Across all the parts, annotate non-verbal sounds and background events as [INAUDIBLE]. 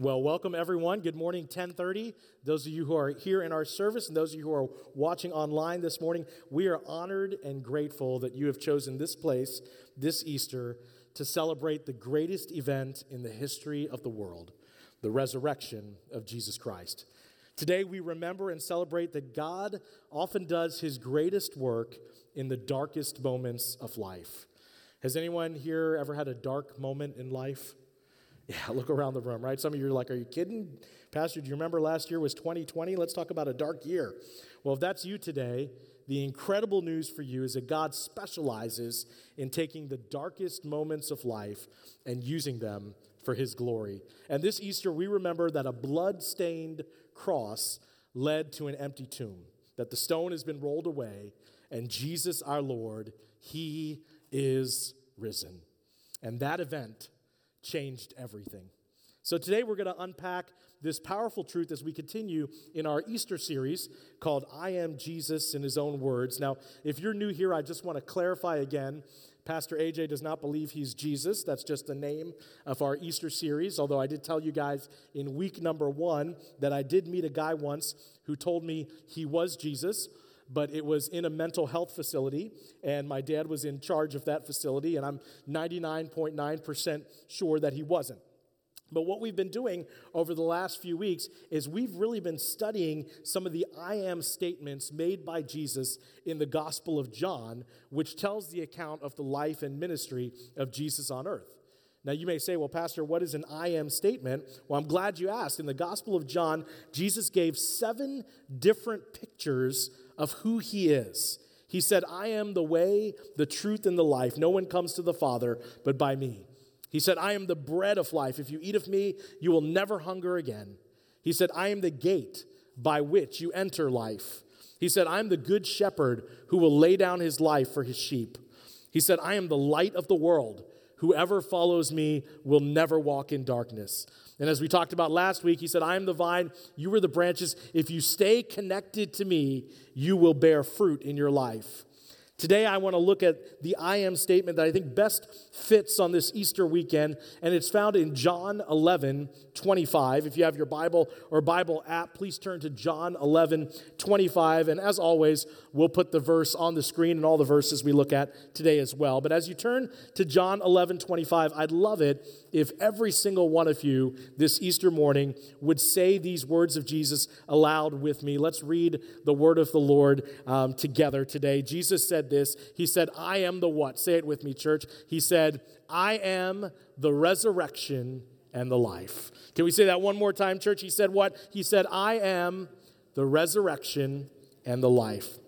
Well, welcome everyone. Good morning, 1030. Those of you who are here in our service and those of you who are watching online this morning, we are honored and grateful that you have chosen this place this Easter to celebrate the greatest event in the history of the world, the resurrection of Jesus Christ. Today we remember and celebrate that God often does his greatest work in the darkest moments of life. Has anyone here ever had a dark moment in life? Yeah, look around the room, right? Some of you are like, Are you kidding? Pastor, do you remember last year was 2020? Let's talk about a dark year. Well, if that's you today, the incredible news for you is that God specializes in taking the darkest moments of life and using them for his glory. And this Easter, we remember that a blood stained cross led to an empty tomb, that the stone has been rolled away, and Jesus our Lord, he is risen. And that event changed everything. So today we're going to unpack this powerful truth as we continue in our Easter series called I Am Jesus in His Own Words. Now, if you're new here, I just want to clarify again. Pastor AJ does not believe he's Jesus. That's just the name of our Easter series. Although I did tell you guys in week number one that I did meet a guy once who told me he was Jesus but it was in a mental health facility, and my dad was in charge of that facility, and I'm 99.9% sure that he wasn't. But what we've been doing over the last few weeks is we've really been studying some of the I am statements made by Jesus in the Gospel of John, which tells the account of the life and ministry of Jesus on earth. Now, you may say, well, Pastor, what is an I am statement? Well, I'm glad you asked. In the Gospel of John, Jesus gave seven different pictures of who he is. He said, I am the way, the truth, and the life. No one comes to the Father but by me. He said, I am the bread of life. If you eat of me, you will never hunger again. He said, I am the gate by which you enter life. He said, I am the good shepherd who will lay down his life for his sheep. He said, I am the light of the world. Whoever follows me will never walk in darkness. And as we talked about last week, he said, I am the vine, you are the branches. If you stay connected to me, you will bear fruit in your life. Today, I want to look at the I am statement that I think best fits on this Easter weekend, and it's found in John 11, 25. If you have your Bible or Bible app, please turn to John 11, 25. And as always, we'll put the verse on the screen and all the verses we look at today as well. But as you turn to John 11, 25, I'd love it if every single one of you this Easter morning would say these words of Jesus aloud with me. Let's read the word of the Lord um, together today. Jesus said, this. He said, I am the what? Say it with me, church. He said, I am the resurrection and the life. Can we say that one more time, church? He said, What? He said, I am the resurrection and the life.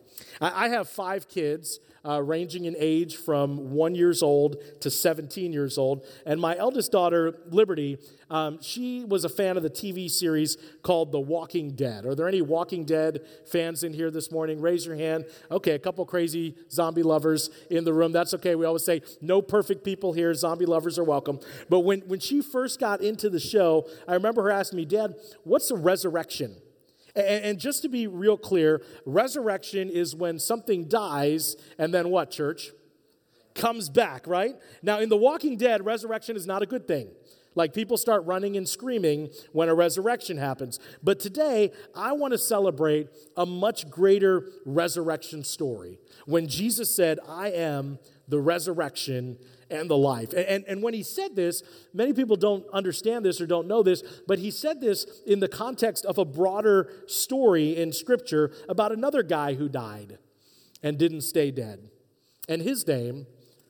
I have five kids uh, ranging in age from one years old to 17 years old. And my eldest daughter, Liberty, um, she was a fan of the TV series called The Walking Dead. Are there any Walking Dead fans in here this morning? Raise your hand. Okay, a couple crazy zombie lovers in the room. That's okay. We always say no perfect people here. Zombie lovers are welcome. But when, when she first got into the show, I remember her asking me, Dad, what's a resurrection? And, just to be real clear, resurrection is when something dies and then what, church? Comes back, right? Now, in The Walking Dead, resurrection is not a good thing. Like people start running and screaming when a resurrection happens. But today, I want to celebrate a much greater resurrection story. When Jesus said, I am the resurrection and the life. And, and when he said this, many people don't understand this or don't know this, but he said this in the context of a broader story in Scripture about another guy who died and didn't stay dead. And his name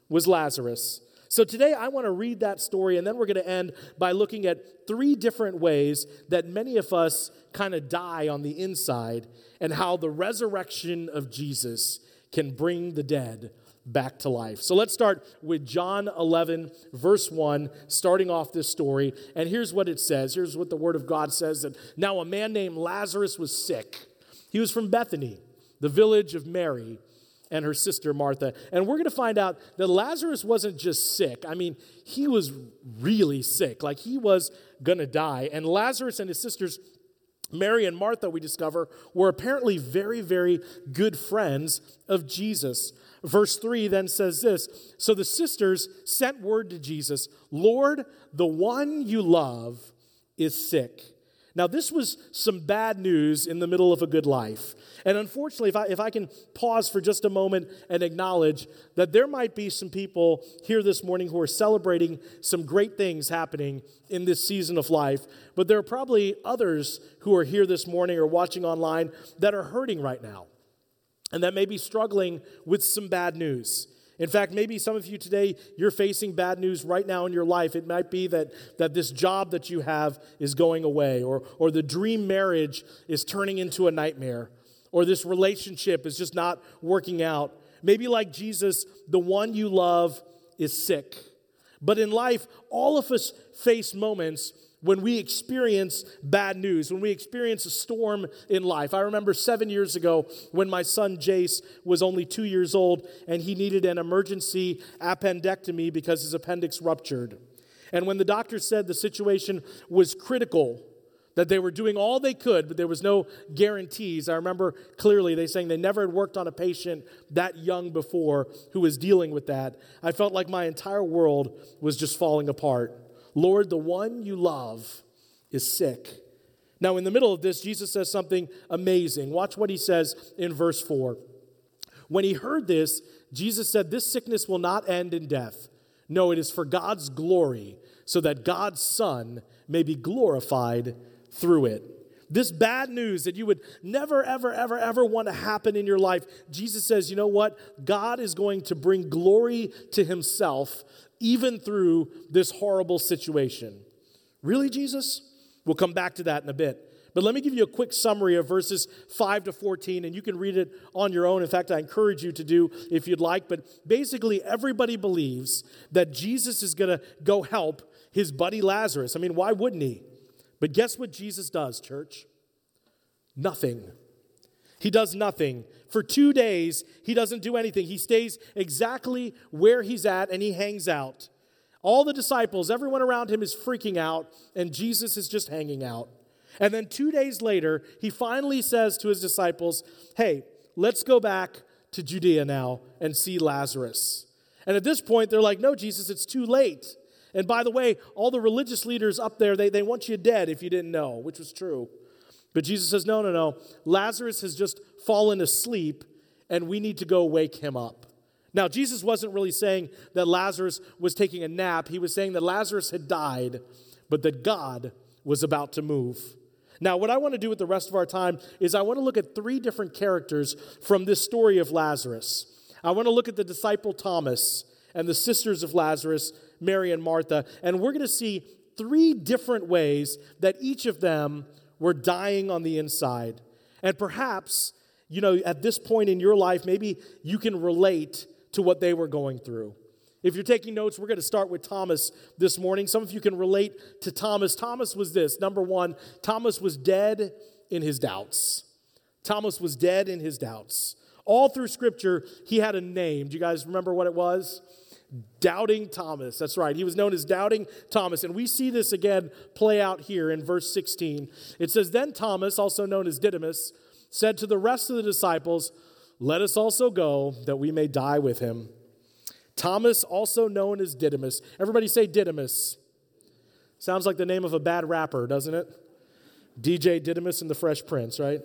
was Lazarus. So today I want to read that story, and then we're going to end by looking at three different ways that many of us kind of die on the inside and how the resurrection of Jesus can bring the dead back to life. So let's start with John 11, verse 1, starting off this story. And here's what it says. Here's what the Word of God says that now a man named Lazarus was sick. He was from Bethany, the village of Mary and her sister Martha. And we're going to find out that Lazarus wasn't just sick. I mean, he was really sick. Like he was going to die. And Lazarus and his sisters Mary and Martha, we discover, were apparently very, very good friends of Jesus. Verse 3 then says this So the sisters sent word to Jesus Lord, the one you love is sick. Now, this was some bad news in the middle of a good life. And unfortunately, if I, if I can pause for just a moment and acknowledge that there might be some people here this morning who are celebrating some great things happening in this season of life, but there are probably others who are here this morning or watching online that are hurting right now and that may be struggling with some bad news. In fact, maybe some of you today, you're facing bad news right now in your life. It might be that, that this job that you have is going away, or, or the dream marriage is turning into a nightmare, or this relationship is just not working out. Maybe, like Jesus, the one you love is sick. But in life, all of us face moments when we experience bad news, when we experience a storm in life. I remember seven years ago when my son Jace was only two years old and he needed an emergency appendectomy because his appendix ruptured. And when the doctor said the situation was critical, that they were doing all they could, but there was no guarantees. I remember clearly they saying they never had worked on a patient that young before who was dealing with that. I felt like my entire world was just falling apart. Lord, the one you love is sick. Now, in the middle of this, Jesus says something amazing. Watch what he says in verse 4. When he heard this, Jesus said, This sickness will not end in death. No, it is for God's glory, so that God's Son may be glorified through it. This bad news that you would never, ever, ever, ever want to happen in your life, Jesus says, you know what? God is going to bring glory to himself even through this horrible situation. Really, Jesus? We'll come back to that in a bit. But let me give you a quick summary of verses 5 to 14, and you can read it on your own. In fact, I encourage you to do if you'd like. But basically, everybody believes that Jesus is going to go help his buddy Lazarus. I mean, why wouldn't he? But guess what Jesus does, church? Nothing. He does nothing. For two days, he doesn't do anything. He stays exactly where he's at and he hangs out. All the disciples, everyone around him is freaking out, and Jesus is just hanging out. And then two days later, he finally says to his disciples, Hey, let's go back to Judea now and see Lazarus. And at this point, they're like, No, Jesus, it's too late. And by the way, all the religious leaders up there, they, they want you dead if you didn't know, which was true. But Jesus says, No, no, no. Lazarus has just fallen asleep, and we need to go wake him up. Now, Jesus wasn't really saying that Lazarus was taking a nap. He was saying that Lazarus had died, but that God was about to move. Now, what I want to do with the rest of our time is I want to look at three different characters from this story of Lazarus. I want to look at the disciple Thomas and the sisters of Lazarus, Mary and Martha, and we're going to see three different ways that each of them were dying on the inside. And perhaps, you know, at this point in your life, maybe you can relate to what they were going through. If you're taking notes, we're going to start with Thomas this morning. Some of you can relate to Thomas. Thomas was this number one, Thomas was dead in his doubts. Thomas was dead in his doubts. All through Scripture, he had a name. Do you guys remember what it was? Doubting Thomas. That's right. He was known as Doubting Thomas. And we see this again play out here in verse 16. It says, Then Thomas, also known as Didymus, said to the rest of the disciples, Let us also go, that we may die with him. Thomas, also known as Didymus. Everybody say Didymus. Sounds like the name of a bad rapper, doesn't it? DJ Didymus and the Fresh Prince, right?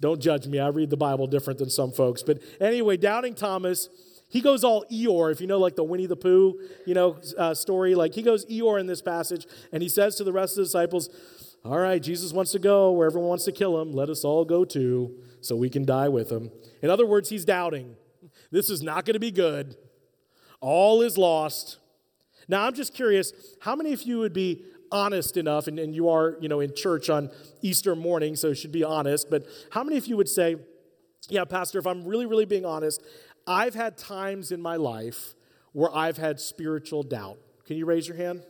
Don't judge me. I read the Bible different than some folks. But anyway, Doubting Thomas he goes all Eeyore, if you know, like the Winnie the Pooh, you know, uh, story. Like he goes Eeyore in this passage, and he says to the rest of the disciples, "All right, Jesus wants to go where everyone wants to kill him. Let us all go too, so we can die with him." In other words, he's doubting. This is not going to be good. All is lost. Now, I'm just curious, how many of you would be honest enough, and, and you are, you know, in church on Easter morning, so should be honest, but how many of you would say, yeah, Pastor, if I'm really, really being honest, I've had times in my life where I've had spiritual doubt. Can you raise your hand?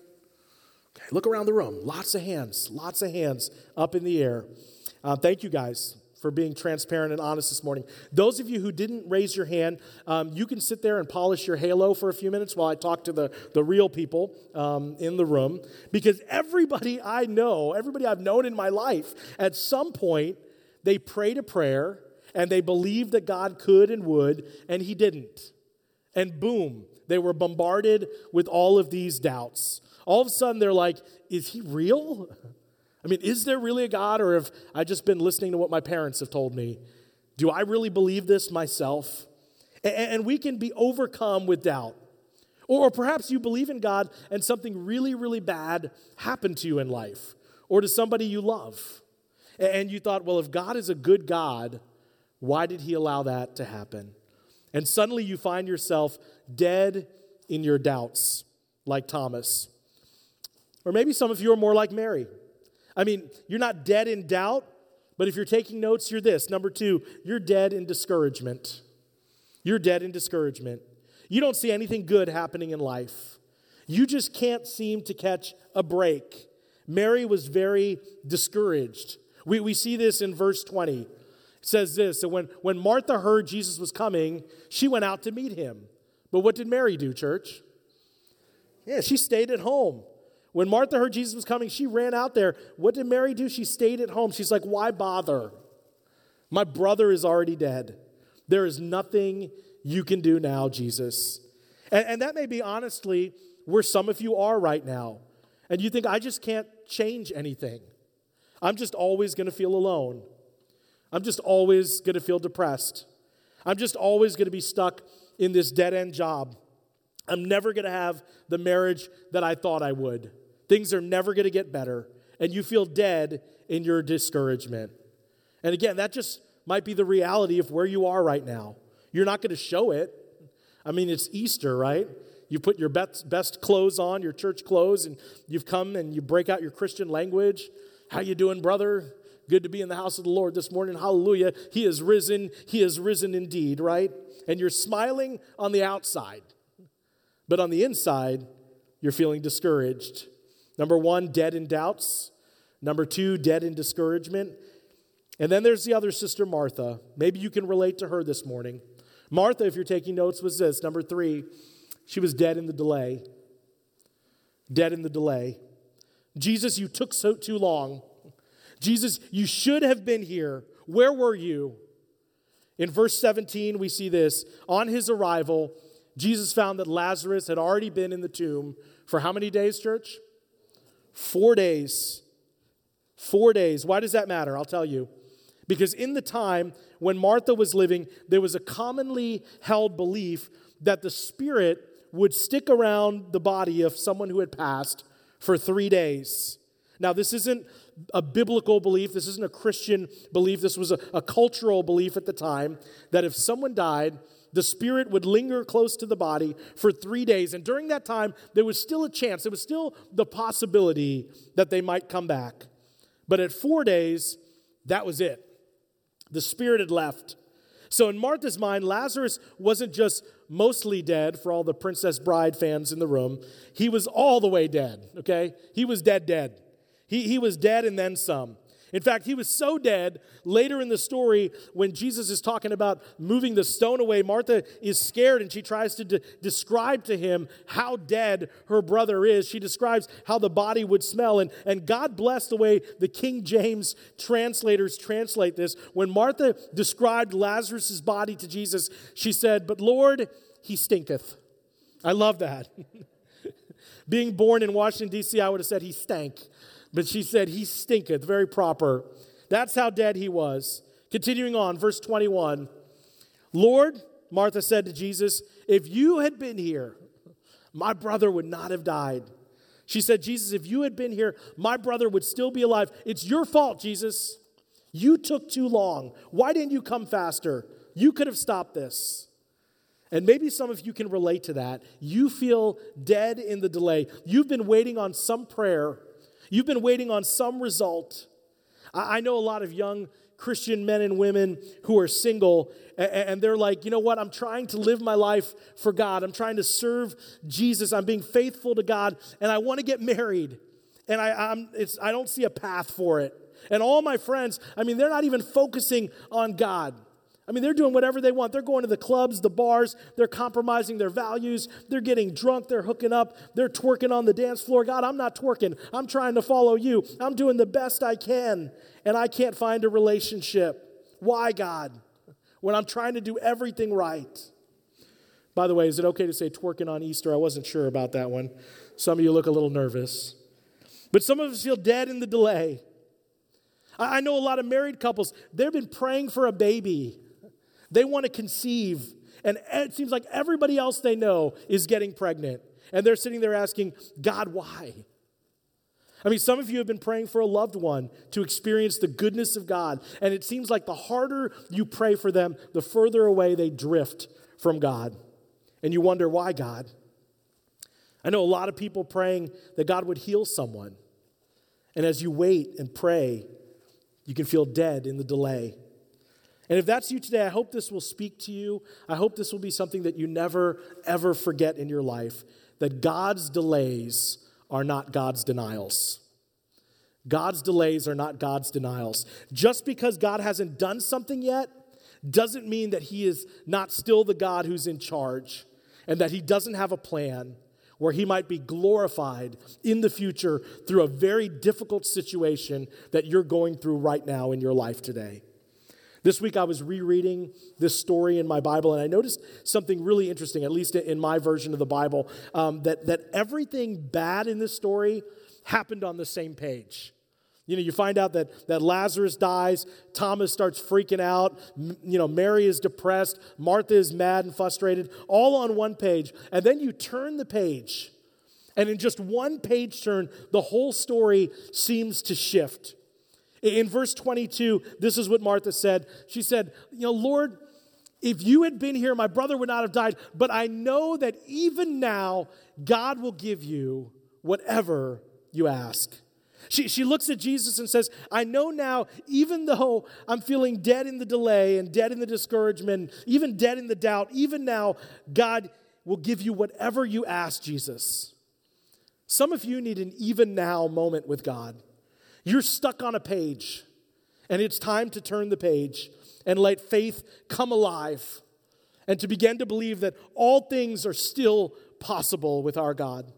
Okay, look around the room. Lots of hands, lots of hands up in the air. Uh, thank you guys for being transparent and honest this morning. Those of you who didn't raise your hand, um, you can sit there and polish your halo for a few minutes while I talk to the, the real people um, in the room. Because everybody I know, everybody I've known in my life, at some point, they prayed a prayer and they believed that God could and would, and He didn't. And boom, they were bombarded with all of these doubts. all of a sudden they're like, is he real? I mean, is there really a God, or have I just been listening to what my parents have told me? Do I really believe this myself? And we can be overcome with doubt. Or perhaps you believe in God and something really, really bad happened to you in life or to somebody you love. And you thought, well, if God is a good God, why did he allow that to happen? And suddenly you find yourself dead in your doubts, like Thomas. Or maybe some of you are more like Mary. I mean, you're not dead in doubt, but if you're taking notes, you're this. Number two, you're dead in discouragement. You're dead in discouragement. You don't see anything good happening in life. You just can't seem to catch a break. Mary was very discouraged. We, we see this in verse 20. It says this So when, when Martha heard Jesus was coming, she went out to meet him. But what did Mary do, church? Yeah, she stayed at home. When Martha heard Jesus was coming, she ran out there. What did Mary do? She stayed at home. She's like, Why bother? My brother is already dead. There is nothing you can do now, Jesus. And, and that may be honestly where some of you are right now. And you think, I just can't change anything. I'm just always going to feel alone. I'm just always going to feel depressed. I'm just always going to be stuck in this dead end job. I'm never going to have the marriage that I thought I would. Things are never going to get better. And you feel dead in your discouragement. And again, that just might be the reality of where you are right now. You're not going to show it. I mean, it's Easter, right? You put your best, best clothes on, your church clothes, and you've come and you break out your Christian language. How you doing, brother? Good to be in the house of the Lord this morning. Hallelujah. He is risen. He is risen indeed, right? And you're smiling on the outside. But on the inside, you're feeling discouraged. Number one, dead in doubts. Number two, dead in discouragement. And then there's the other sister, Martha. Maybe you can relate to her this morning. Martha, if you're taking notes, was this. Number three, she was dead in the delay. Dead in the delay. Jesus, you took so too long. Jesus, you should have been here. Where were you? In verse 17, we see this. On his arrival, Jesus found that Lazarus had already been in the tomb for how many days, church? Four days. Four days. Why does that matter? I'll tell you. Because in the time when Martha was living, there was a commonly held belief that the spirit would stick around the body of someone who had passed for three days. Now, this isn't a biblical belief, this isn't a Christian belief, this was a, a cultural belief at the time that if someone died, the spirit would linger close to the body for three days. And during that time, there was still a chance, there was still the possibility that they might come back. But at four days, that was it. The spirit had left. So, in Martha's mind, Lazarus wasn't just mostly dead for all the Princess Bride fans in the room, he was all the way dead, okay? He was dead, dead. He, he was dead and then some. In fact, he was so dead later in the story when Jesus is talking about moving the stone away. Martha is scared and she tries to de- describe to him how dead her brother is. She describes how the body would smell. And, and God bless the way the King James translators translate this. When Martha described Lazarus' body to Jesus, she said, But Lord, he stinketh. I love that. [LAUGHS] Being born in Washington, D.C., I would have said he stank. But she said, He stinketh, very proper. That's how dead he was. Continuing on, verse 21 Lord, Martha said to Jesus, If you had been here, my brother would not have died. She said, Jesus, if you had been here, my brother would still be alive. It's your fault, Jesus. You took too long. Why didn't you come faster? You could have stopped this. And maybe some of you can relate to that. You feel dead in the delay. You've been waiting on some prayer You've been waiting on some result. I know a lot of young Christian men and women who are single, and they're like, you know what? I'm trying to live my life for God. I'm trying to serve Jesus. I'm being faithful to God, and I want to get married. And I, I'm, it's, I don't see a path for it. And all my friends, I mean, they're not even focusing on God. I mean, they're doing whatever they want. They're going to the clubs, the bars, they're compromising their values, they're getting drunk, they're hooking up, they're twerking on the dance floor. God, I'm not twerking. I'm trying to follow you. I'm doing the best I can, and I can't find a relationship. Why, God? When I'm trying to do everything right. By the way, is it okay to say twerking on Easter? I wasn't sure about that one. Some of you look a little nervous. But some of us feel dead in the delay. I know a lot of married couples, they've been praying for a baby. They want to conceive, and it seems like everybody else they know is getting pregnant. And they're sitting there asking, God, why? I mean, some of you have been praying for a loved one to experience the goodness of God, and it seems like the harder you pray for them, the further away they drift from God. And you wonder, why, God? I know a lot of people praying that God would heal someone. And as you wait and pray, you can feel dead in the delay. And if that's you today, I hope this will speak to you. I hope this will be something that you never, ever forget in your life that God's delays are not God's denials. God's delays are not God's denials. Just because God hasn't done something yet doesn't mean that He is not still the God who's in charge and that He doesn't have a plan where He might be glorified in the future through a very difficult situation that you're going through right now in your life today. This week I was rereading this story in my Bible, and I noticed something really interesting, at least in my version of the Bible, um, that, that everything bad in this story happened on the same page. You know, you find out that, that Lazarus dies, Thomas starts freaking out, M- you know, Mary is depressed, Martha is mad and frustrated, all on one page. And then you turn the page, and in just one page turn, the whole story seems to shift. In verse 22, this is what Martha said. She said, You know, Lord, if you had been here, my brother would not have died. But I know that even now, God will give you whatever you ask. She, she looks at Jesus and says, I know now, even though I'm feeling dead in the delay and dead in the discouragement, even dead in the doubt, even now, God will give you whatever you ask, Jesus. Some of you need an even now moment with God. You're stuck on a page, and it's time to turn the page and let faith come alive and to begin to believe that all things are still possible with our God.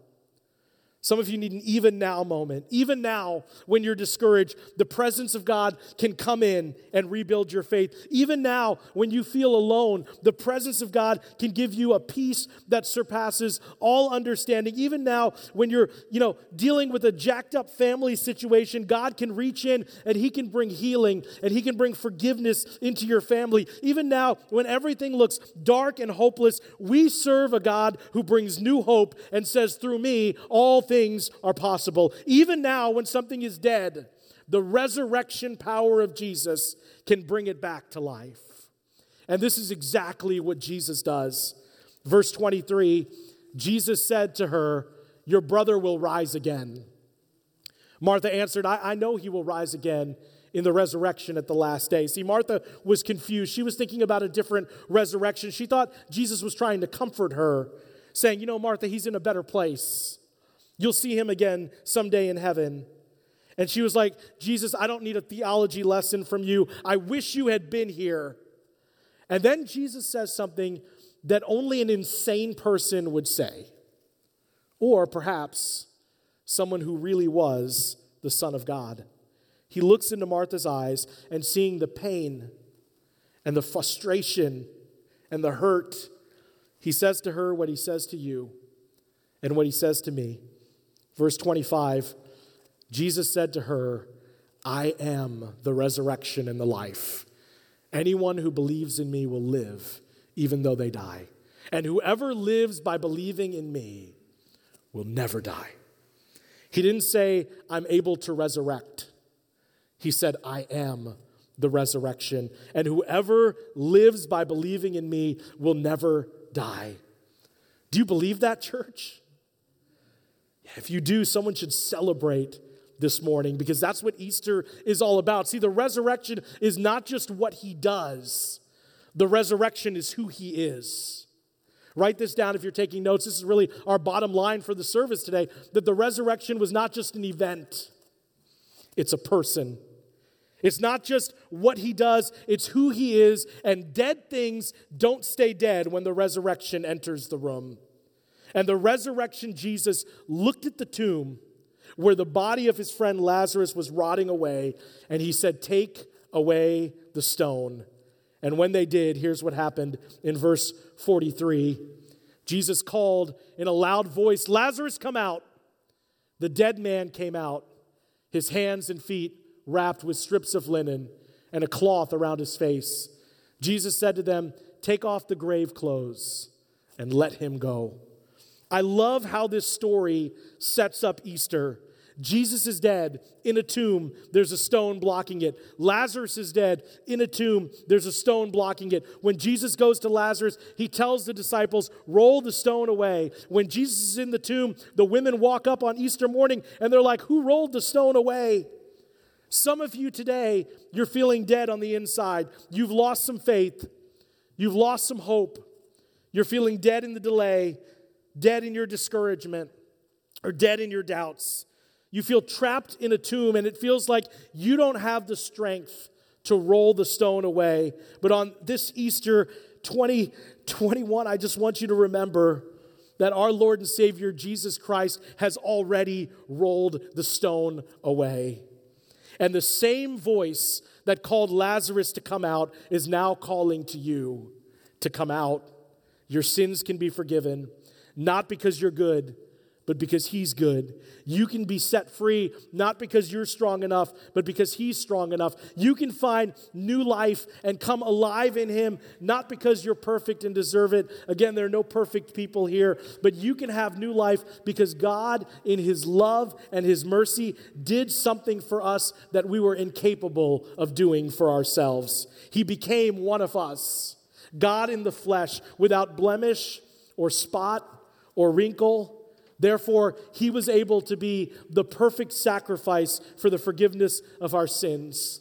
Some of you need an even now moment. Even now, when you're discouraged, the presence of God can come in and rebuild your faith. Even now, when you feel alone, the presence of God can give you a peace that surpasses all understanding. Even now, when you're, you know, dealing with a jacked up family situation, God can reach in and He can bring healing and He can bring forgiveness into your family. Even now, when everything looks dark and hopeless, we serve a God who brings new hope and says, through me, all things are possible. Even now, when something is dead, the resurrection power of Jesus can bring it back to life. And this is exactly what Jesus does. Verse 23 Jesus said to her, Your brother will rise again. Martha answered, I, I know he will rise again in the resurrection at the last day. See, Martha was confused. She was thinking about a different resurrection. She thought Jesus was trying to comfort her, saying, You know, Martha, he's in a better place. You'll see him again someday in heaven. And she was like, Jesus, I don't need a theology lesson from you. I wish you had been here. And then Jesus says something that only an insane person would say, or perhaps someone who really was the Son of God. He looks into Martha's eyes and seeing the pain and the frustration and the hurt, he says to her what he says to you and what he says to me. Verse 25 Jesus said to her, I am the resurrection and the life. Anyone who believes in me will live even though they die. And whoever lives by believing in me will never die. He didn't say, I'm able to resurrect. He said, I am the resurrection. And whoever lives by believing in me will never die. Do you believe that, church? If you do, someone should celebrate this morning because that's what Easter is all about. See, the resurrection is not just what he does, the resurrection is who he is. Write this down if you're taking notes. This is really our bottom line for the service today that the resurrection was not just an event, it's a person. It's not just what he does, it's who he is, and dead things don't stay dead when the resurrection enters the room. And the resurrection Jesus looked at the tomb where the body of his friend Lazarus was rotting away, and he said, Take away the stone. And when they did, here's what happened in verse 43 Jesus called in a loud voice, Lazarus, come out. The dead man came out, his hands and feet wrapped with strips of linen and a cloth around his face. Jesus said to them, Take off the grave clothes and let him go. I love how this story sets up Easter. Jesus is dead in a tomb, there's a stone blocking it. Lazarus is dead in a tomb, there's a stone blocking it. When Jesus goes to Lazarus, he tells the disciples, Roll the stone away. When Jesus is in the tomb, the women walk up on Easter morning and they're like, Who rolled the stone away? Some of you today, you're feeling dead on the inside. You've lost some faith, you've lost some hope. You're feeling dead in the delay, dead in your discouragement, or dead in your doubts. You feel trapped in a tomb, and it feels like you don't have the strength to roll the stone away. But on this Easter 2021, I just want you to remember that our Lord and Savior Jesus Christ has already rolled the stone away. And the same voice that called Lazarus to come out is now calling to you to come out. Your sins can be forgiven, not because you're good, but because He's good. You can be set free, not because you're strong enough, but because He's strong enough. You can find new life and come alive in Him, not because you're perfect and deserve it. Again, there are no perfect people here, but you can have new life because God, in His love and His mercy, did something for us that we were incapable of doing for ourselves. He became one of us, God in the flesh, without blemish or spot or wrinkle Therefore, he was able to be the perfect sacrifice for the forgiveness of our sins.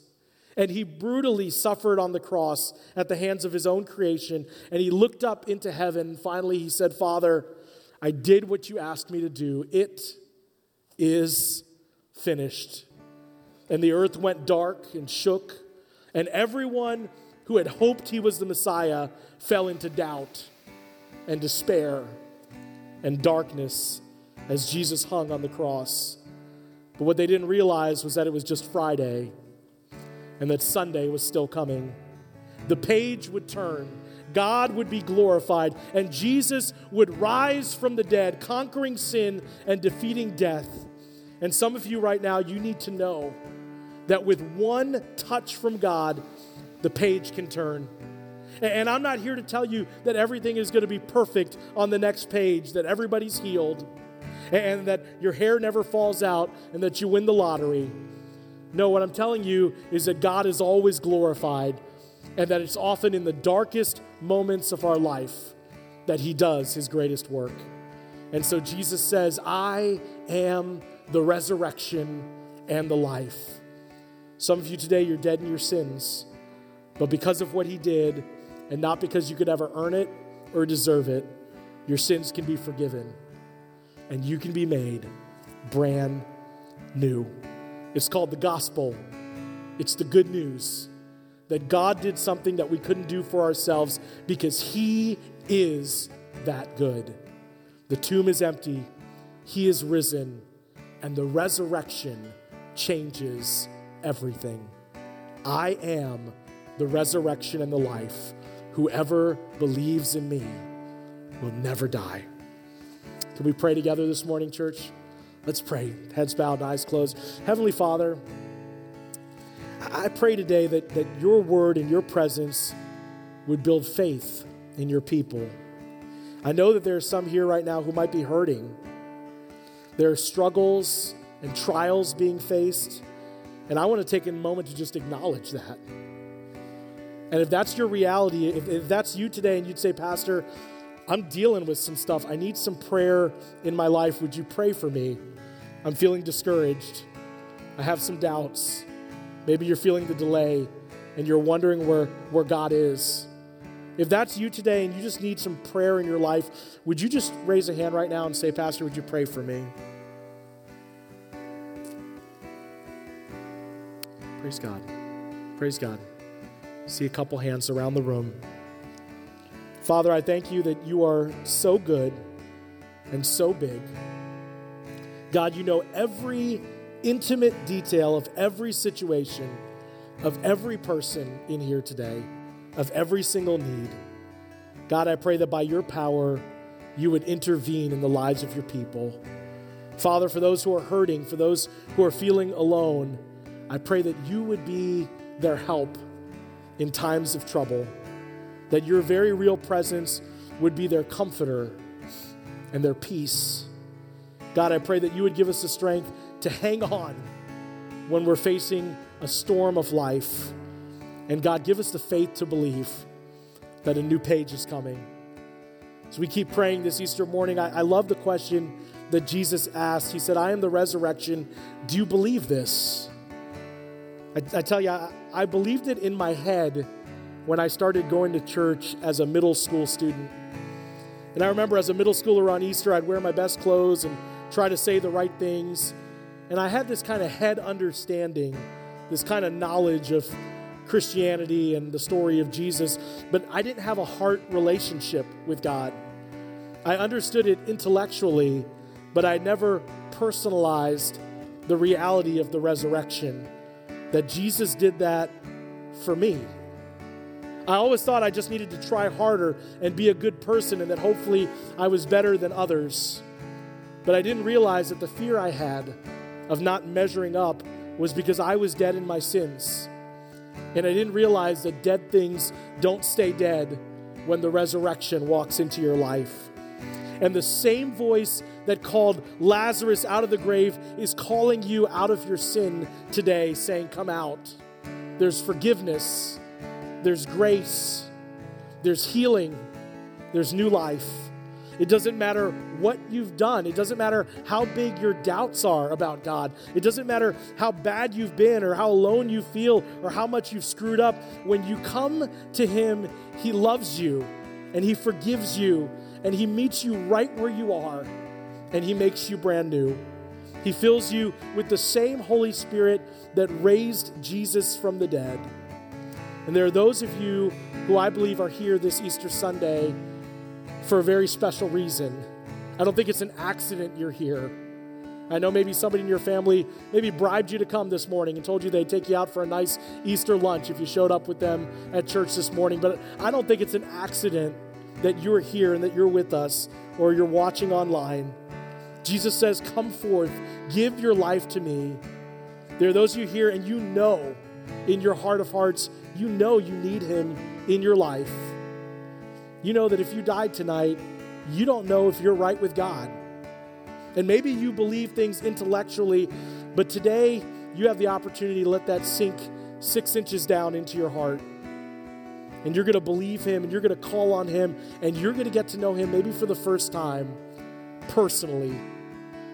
And he brutally suffered on the cross at the hands of his own creation. And he looked up into heaven. Finally, he said, Father, I did what you asked me to do. It is finished. And the earth went dark and shook. And everyone who had hoped he was the Messiah fell into doubt and despair and darkness as Jesus hung on the cross. But what they didn't realize was that it was just Friday and that Sunday was still coming. The page would turn, God would be glorified, and Jesus would rise from the dead, conquering sin and defeating death. And some of you right now, you need to know that with one touch from God, the page can turn. And I'm not here to tell you that everything is going to be perfect on the next page, that everybody's healed and that your hair never falls out and that you win the lottery. No, what I'm telling you is that God is always glorified and that it's often in the darkest moments of our life that He does His greatest work. And so Jesus says, I am the resurrection and the life. Some of you today, you're dead in your sins, but because of what He did, and not because you could ever earn it or deserve it, your sins can be forgiven and you can be made brand new. It's called the gospel. It's the good news that God did something that we couldn't do for ourselves because He is that good. The tomb is empty, He is risen, and the resurrection changes everything. I am the resurrection and the life. Whoever believes in me will never die. Can we pray together this morning, church? Let's pray. Heads bowed, eyes closed. Heavenly Father, I pray today that, that your word and your presence would build faith in your people. I know that there are some here right now who might be hurting. There are struggles and trials being faced. And I want to take a moment to just acknowledge that. And if that's your reality, if, if that's you today and you'd say, Pastor, I'm dealing with some stuff. I need some prayer in my life. Would you pray for me? I'm feeling discouraged. I have some doubts. Maybe you're feeling the delay and you're wondering where, where God is. If that's you today and you just need some prayer in your life, would you just raise a hand right now and say, Pastor, would you pray for me? Praise God. Praise God. See a couple hands around the room. Father, I thank you that you are so good and so big. God, you know every intimate detail of every situation, of every person in here today, of every single need. God, I pray that by your power, you would intervene in the lives of your people. Father, for those who are hurting, for those who are feeling alone, I pray that you would be their help in times of trouble, that your very real presence would be their comforter and their peace. God, I pray that you would give us the strength to hang on when we're facing a storm of life. And God, give us the faith to believe that a new page is coming. So we keep praying this Easter morning. I, I love the question that Jesus asked. He said, I am the resurrection. Do you believe this? I, I tell you, I, I believed it in my head when I started going to church as a middle school student. And I remember as a middle schooler on Easter, I'd wear my best clothes and try to say the right things. And I had this kind of head understanding, this kind of knowledge of Christianity and the story of Jesus, but I didn't have a heart relationship with God. I understood it intellectually, but I never personalized the reality of the resurrection, that Jesus did that for me. I always thought I just needed to try harder and be a good person and that hopefully I was better than others. But I didn't realize that the fear I had of not measuring up was because I was dead in my sins. And I didn't realize that dead things don't stay dead when the resurrection walks into your life. And the same voice that called Lazarus out of the grave is calling you out of your sin today, saying, Come out. There's forgiveness, there's grace, there's healing, there's new life. It doesn't matter what you've done. It doesn't matter how big your doubts are about God. It doesn't matter how bad you've been or how alone you feel or how much you've screwed up. When you come to Him, He loves you and He forgives you and He meets you right where you are and He makes you brand new. He fills you with the same Holy Spirit that raised Jesus from the dead. And there are those of you who I believe are here this Easter Sunday for a very special reason. I don't think it's an accident you're here. I know maybe somebody in your family maybe bribed you to come this morning and told you they'd take you out for a nice Easter lunch if you showed up with them at church this morning. But I don't think it's an accident that you're here and that you're with us or you're watching online. Jesus says, Come forth, give your life to me. There are those of you here and you know in your heart of hearts, you know you need him in your life. You know that if you died tonight, you don't know if you're right with God. And maybe you believe things intellectually, but today you have the opportunity to let that sink six inches down into your heart. And you're going to believe Him and you're going to call on Him and you're going to get to know Him maybe for the first time personally.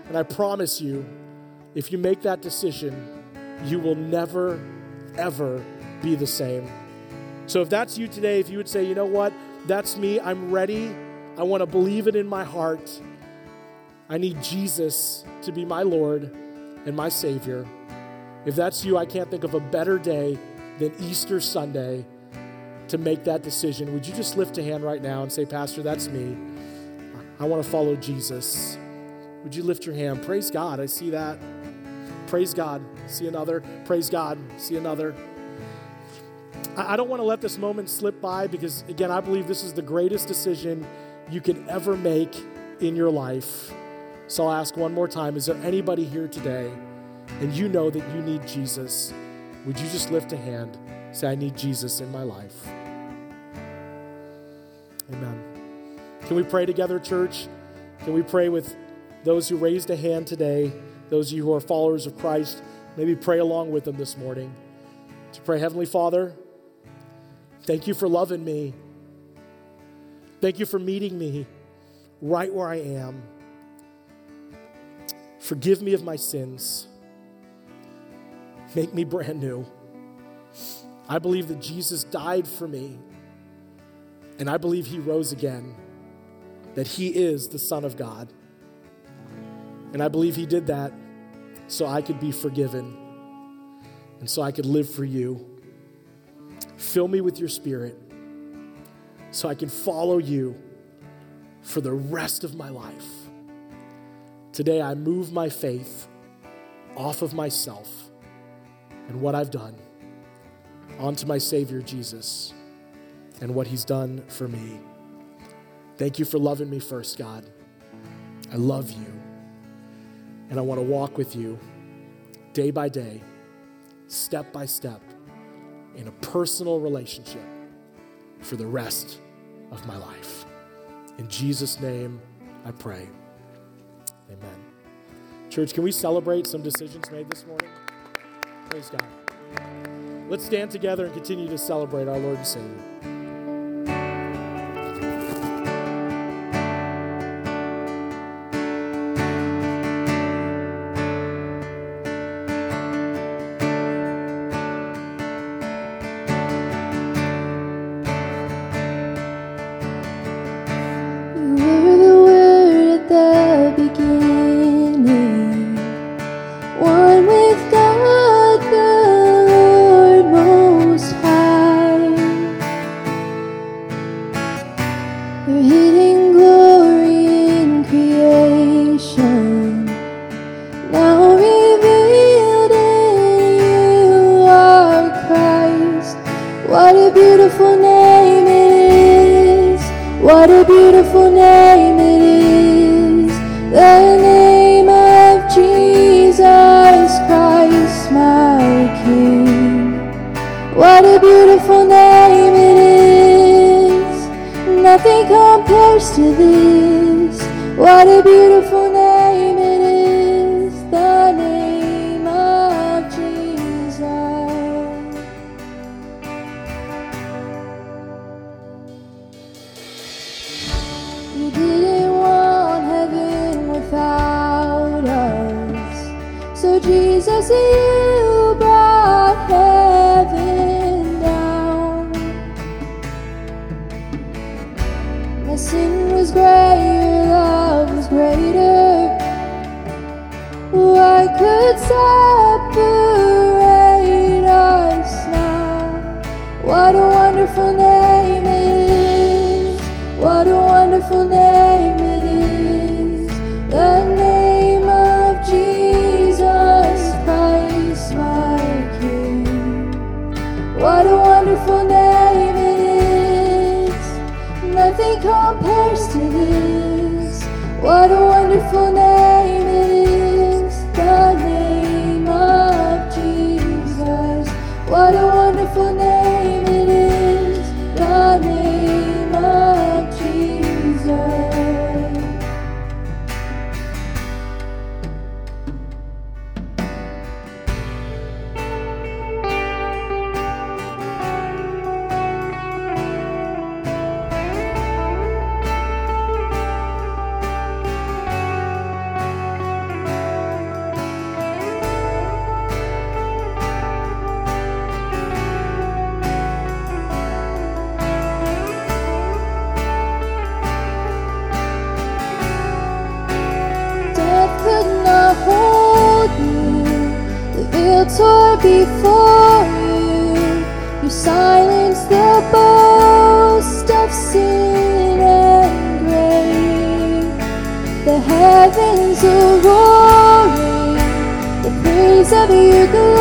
And I promise you, if you make that decision, you will never, ever be the same. So if that's you today, if you would say, you know what, that's me. I'm ready. I want to believe it in my heart. I need Jesus to be my Lord and my Savior. If that's you, I can't think of a better day than Easter Sunday to make that decision. Would you just lift a hand right now and say, Pastor, that's me. I want to follow Jesus. Would you lift your hand? Praise God. I see that. Praise God. See another. Praise God. See another. I don't want to let this moment slip by because, again, I believe this is the greatest decision you could ever make in your life. So I'll ask one more time Is there anybody here today and you know that you need Jesus? Would you just lift a hand? Say, I need Jesus in my life. Amen. Can we pray together, church? Can we pray with those who raised a hand today, those of you who are followers of Christ? Maybe pray along with them this morning. To pray, Heavenly Father, Thank you for loving me. Thank you for meeting me right where I am. Forgive me of my sins. Make me brand new. I believe that Jesus died for me, and I believe he rose again, that he is the Son of God. And I believe he did that so I could be forgiven and so I could live for you. Fill me with your spirit so I can follow you for the rest of my life. Today, I move my faith off of myself and what I've done onto my Savior Jesus and what He's done for me. Thank you for loving me first, God. I love you. And I want to walk with you day by day, step by step, in a personal relationship for the rest of my life. In Jesus' name, I pray. Amen. Church, can we celebrate some decisions made this morning? Praise God. Let's stand together and continue to celebrate our Lord and Savior. What a powerful name it is.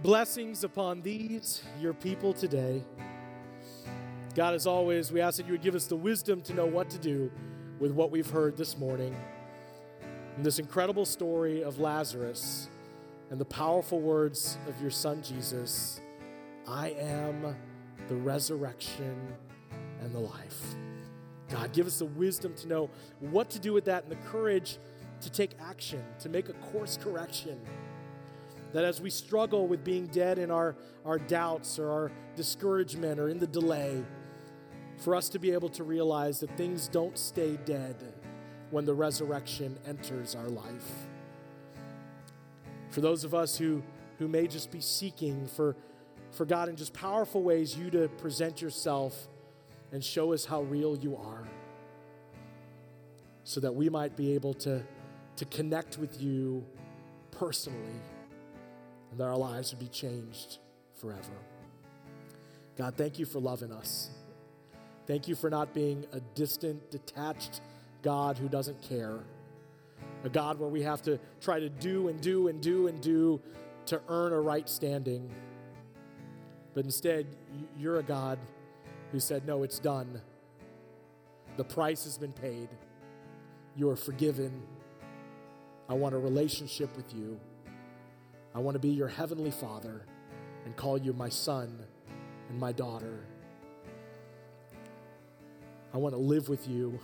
Blessings upon these, your people today. God, as always, we ask that you would give us the wisdom to know what to do with what we've heard this morning. In this incredible story of Lazarus and the powerful words of your son Jesus I am the resurrection and the life. God, give us the wisdom to know what to do with that and the courage to take action, to make a course correction that as we struggle with being dead in our, our doubts or our discouragement or in the delay, for us to be able to realize that things don't stay dead when the resurrection enters our life. For those of us who, who may just be seeking for, for God in just powerful ways, you to present yourself and show us how real you are, so that we might be able to, to connect with you personally and that our lives would be changed forever. God, thank you for loving us. Thank you for not being a distant, detached God who doesn't care. A God where we have to try to do and do and do and do to earn a right standing. But instead, you're a God who said, No, it's done. The price has been paid. You are forgiven. I want a relationship with you. I want to be your heavenly Father and call you my son and my daughter. I want to live with you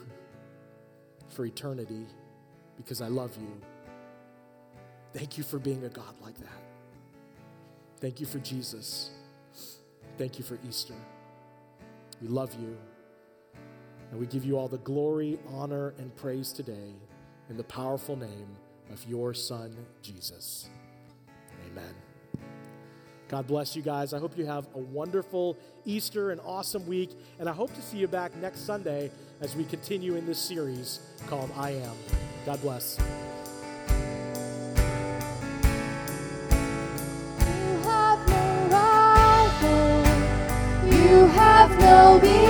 for eternity because I love you. Thank you for being a God like that. Thank you for Jesus. Thank you for Easter. We love you. And we give you all the glory, honor, and praise today in the powerful name of your Son, Jesus. Amen. God bless you guys. I hope you have a wonderful Easter and awesome week. And I hope to see you back next Sunday as we continue in this series called I Am. God bless. You have no rival. You have no.